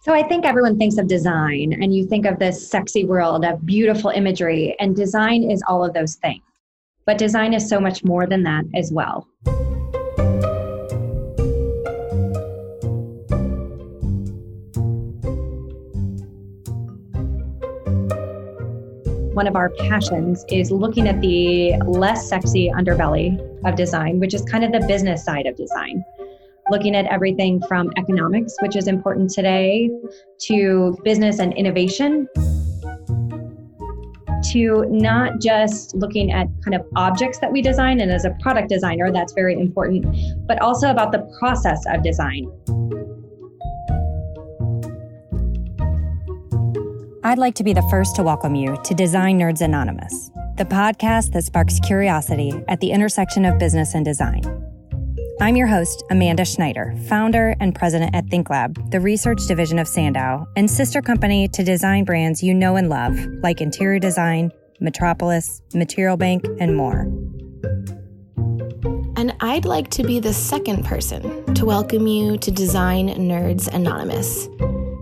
So I think everyone thinks of design and you think of this sexy world of beautiful imagery, and design is all of those things. But design is so much more than that as well. One of our passions is looking at the less sexy underbelly of design, which is kind of the business side of design looking at everything from economics, which is important today, to business and innovation, to not just looking at kind of objects that we design, and as a product designer, that's very important, but also about the process of design. I'd like to be the first to welcome you to Design Nerds Anonymous, the podcast that sparks curiosity at the intersection of business and design. I'm your host, Amanda Schneider, founder and president at ThinkLab, the research division of Sandow, and sister company to design brands you know and love, like Interior Design, Metropolis, Material Bank, and more. And I'd like to be the second person to welcome you to Design Nerds Anonymous.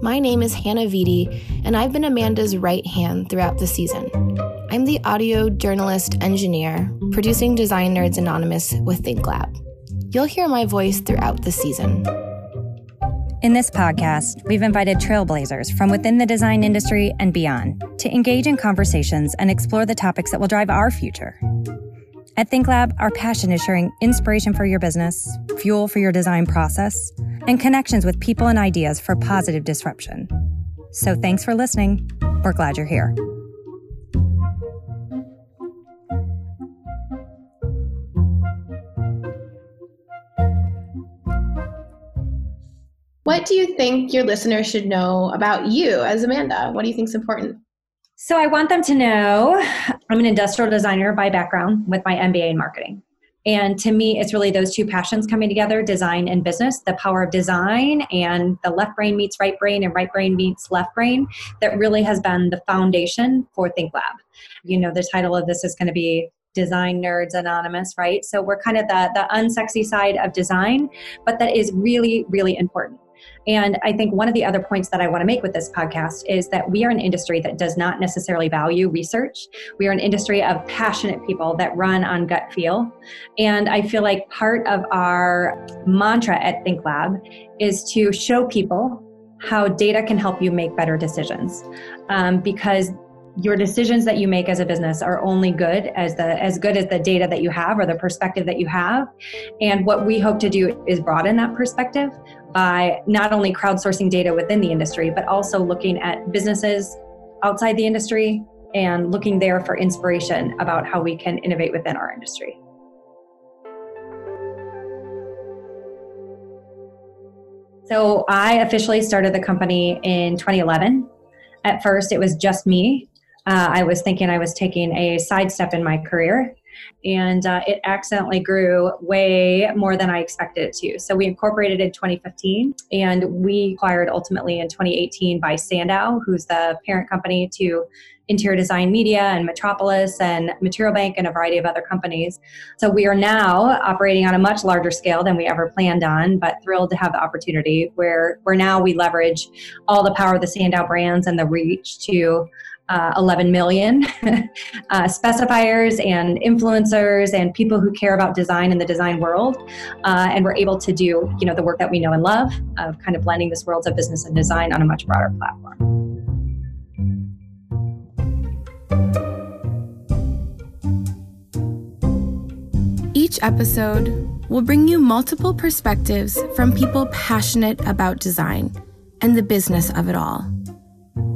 My name is Hannah Vitti, and I've been Amanda's right hand throughout the season. I'm the audio journalist engineer producing Design Nerds Anonymous with ThinkLab. You'll hear my voice throughout the season. In this podcast, we've invited trailblazers from within the design industry and beyond to engage in conversations and explore the topics that will drive our future. At ThinkLab, our passion is sharing inspiration for your business, fuel for your design process, and connections with people and ideas for positive disruption. So thanks for listening. We're glad you're here. What do you think your listeners should know about you as Amanda? What do you think is important? So, I want them to know I'm an industrial designer by background with my MBA in marketing. And to me, it's really those two passions coming together design and business, the power of design and the left brain meets right brain and right brain meets left brain that really has been the foundation for ThinkLab. You know, the title of this is going to be Design Nerds Anonymous, right? So we're kind of the, the unsexy side of design, but that is really, really important. And I think one of the other points that I want to make with this podcast is that we are an industry that does not necessarily value research. We are an industry of passionate people that run on gut feel. And I feel like part of our mantra at ThinkLab is to show people how data can help you make better decisions. Um, because your decisions that you make as a business are only good as the as good as the data that you have or the perspective that you have and what we hope to do is broaden that perspective by not only crowdsourcing data within the industry, but also looking at businesses outside the industry and looking there for inspiration about how we can innovate within our industry. So I officially started the company in 2011. At first, it was just me. Uh, I was thinking I was taking a sidestep in my career and uh, it accidentally grew way more than I expected it to. So we incorporated in 2015 and we acquired ultimately in 2018 by Sandow, who's the parent company to Interior Design Media and Metropolis and Material Bank and a variety of other companies. So we are now operating on a much larger scale than we ever planned on, but thrilled to have the opportunity where, where now we leverage all the power of the Sandow brands and the reach to uh, 11 million uh, specifiers and influencers and people who care about design in the design world uh, and we're able to do you know the work that we know and love of kind of blending this worlds of business and design on a much broader platform. Each episode will bring you multiple perspectives from people passionate about design and the business of it all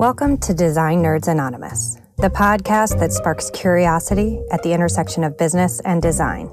Welcome to Design Nerds Anonymous, the podcast that sparks curiosity at the intersection of business and design.